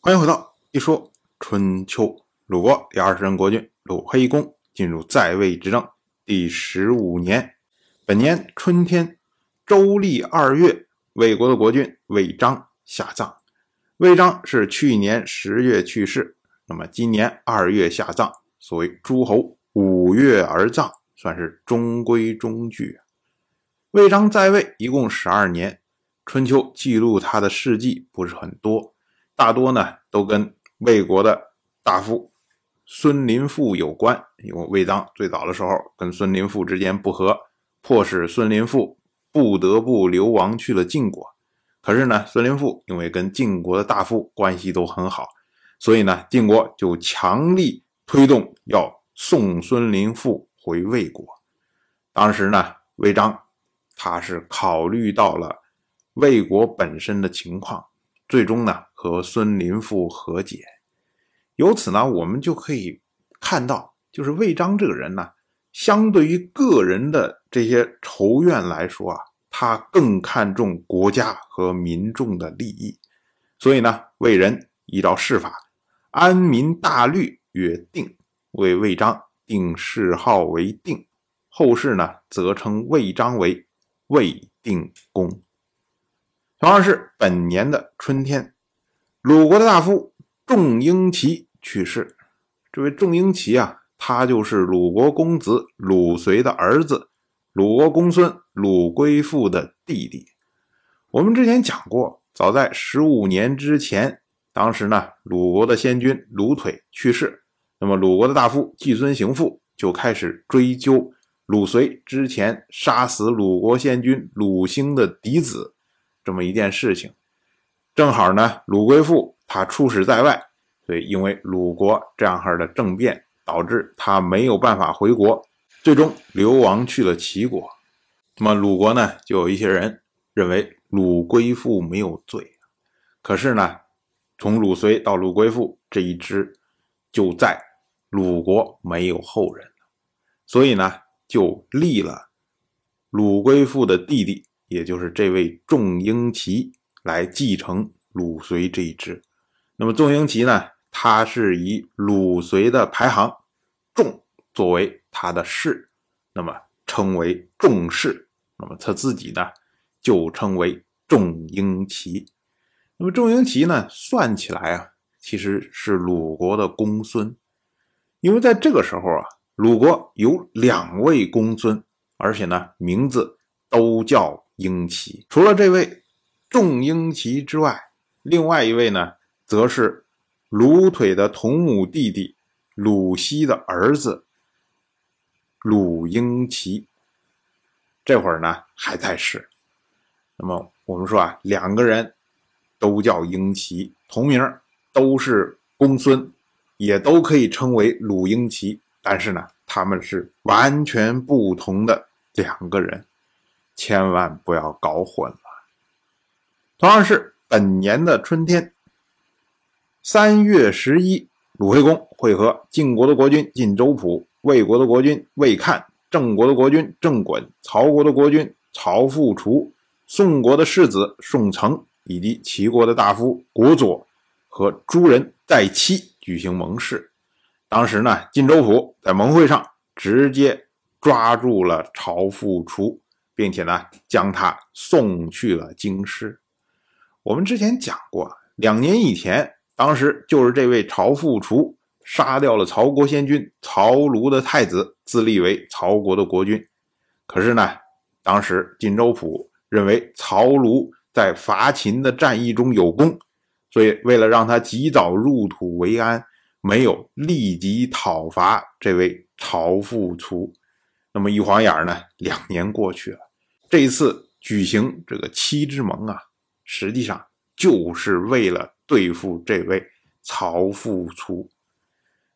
欢迎回到一说春秋。鲁国第二十任国君鲁黑公进入在位执政第十五年，本年春天，周历二月，魏国的国君魏章下葬。魏章是去年十月去世，那么今年二月下葬，所谓诸侯五月而葬，算是中规中矩。魏章在位一共十二年，春秋记录他的事迹不是很多。大多呢都跟魏国的大夫孙林父有关，因为魏章最早的时候跟孙林父之间不和，迫使孙林父不得不流亡去了晋国。可是呢，孙林父因为跟晋国的大夫关系都很好，所以呢，晋国就强力推动要送孙林父回魏国。当时呢，魏章他是考虑到了魏国本身的情况。最终呢，和孙林父和解。由此呢，我们就可以看到，就是魏章这个人呢，相对于个人的这些仇怨来说啊，他更看重国家和民众的利益。所以呢，魏人依照世法，安民大律曰定，为魏章定谥号为定。后世呢，则称魏章为魏定公。同样是本年的春天，鲁国的大夫仲英齐去世。这位仲英齐啊，他就是鲁国公子鲁随的儿子，鲁国公孙鲁归父的弟弟。我们之前讲过，早在十五年之前，当时呢，鲁国的先君鲁腿去世，那么鲁国的大夫季孙行父就开始追究鲁随之前杀死鲁国先君鲁兴的嫡子。这么一件事情，正好呢，鲁归父他出使在外，所以因为鲁国这样式的政变，导致他没有办法回国，最终流亡去了齐国。那么鲁国呢，就有一些人认为鲁归父没有罪，可是呢，从鲁随到鲁归父这一支，就在鲁国没有后人，所以呢，就立了鲁归父的弟弟。也就是这位仲英齐来继承鲁随这一支。那么仲英齐呢，他是以鲁随的排行仲作为他的氏，那么称为仲氏。那么他自己呢，就称为仲英齐。那么仲英齐呢，算起来啊，其实是鲁国的公孙，因为在这个时候啊，鲁国有两位公孙，而且呢，名字都叫。英齐除了这位仲英齐之外，另外一位呢，则是鲁腿的同母弟弟鲁西的儿子鲁英齐。这会儿呢还在世。那么我们说啊，两个人都叫英齐，同名，都是公孙，也都可以称为鲁英齐，但是呢，他们是完全不同的两个人。千万不要搞混了。同样是本年的春天，三月十一，鲁惠公会合晋国的国君晋州蒲、魏国的国君魏看、郑国的国君郑衮、曹国的国君曹复除、宋国的世子宋成以及齐国的大夫国佐和诸人在期举行盟誓。当时呢，晋州蒲在盟会上直接抓住了曹复除。并且呢，将他送去了京师。我们之前讲过，两年以前，当时就是这位曹复除杀掉了曹国先君曹庐的太子，自立为曹国的国君。可是呢，当时晋州府认为曹庐在伐秦的战役中有功，所以为了让他及早入土为安，没有立即讨伐这位曹复除。那么一晃眼呢，两年过去了。这一次举行这个七之盟啊，实际上就是为了对付这位曹复除。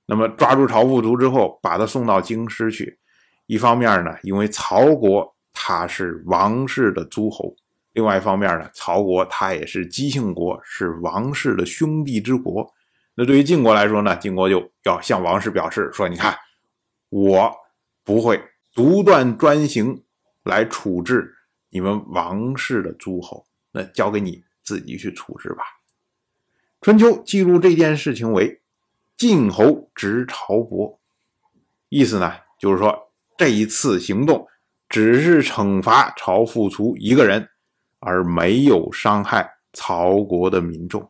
那么抓住曹复除之后，把他送到京师去。一方面呢，因为曹国他是王室的诸侯；另外一方面呢，曹国他也是姬姓国，是王室的兄弟之国。那对于晋国来说呢，晋国就要向王室表示说：“你看，我不会独断专行。”来处置你们王室的诸侯，那交给你自己去处置吧。春秋记录这件事情为“晋侯执朝伯”，意思呢就是说这一次行动只是惩罚朝父卒一个人，而没有伤害曹国的民众。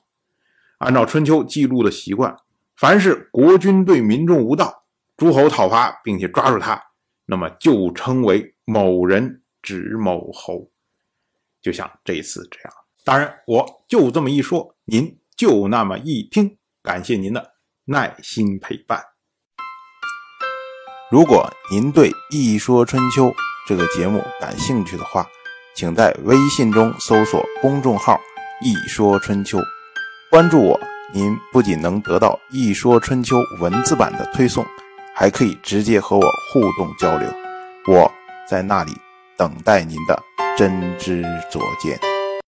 按照春秋记录的习惯，凡是国君对民众无道，诸侯讨伐并且抓住他，那么就称为某人指某侯。就像这一次这样，当然我就这么一说，您就那么一听。感谢您的耐心陪伴。如果您对《一说春秋》这个节目感兴趣的话，请在微信中搜索公众号“一说春秋”。关注我，您不仅能得到《一说春秋》文字版的推送，还可以直接和我互动交流。我在那里等待您的真知灼见。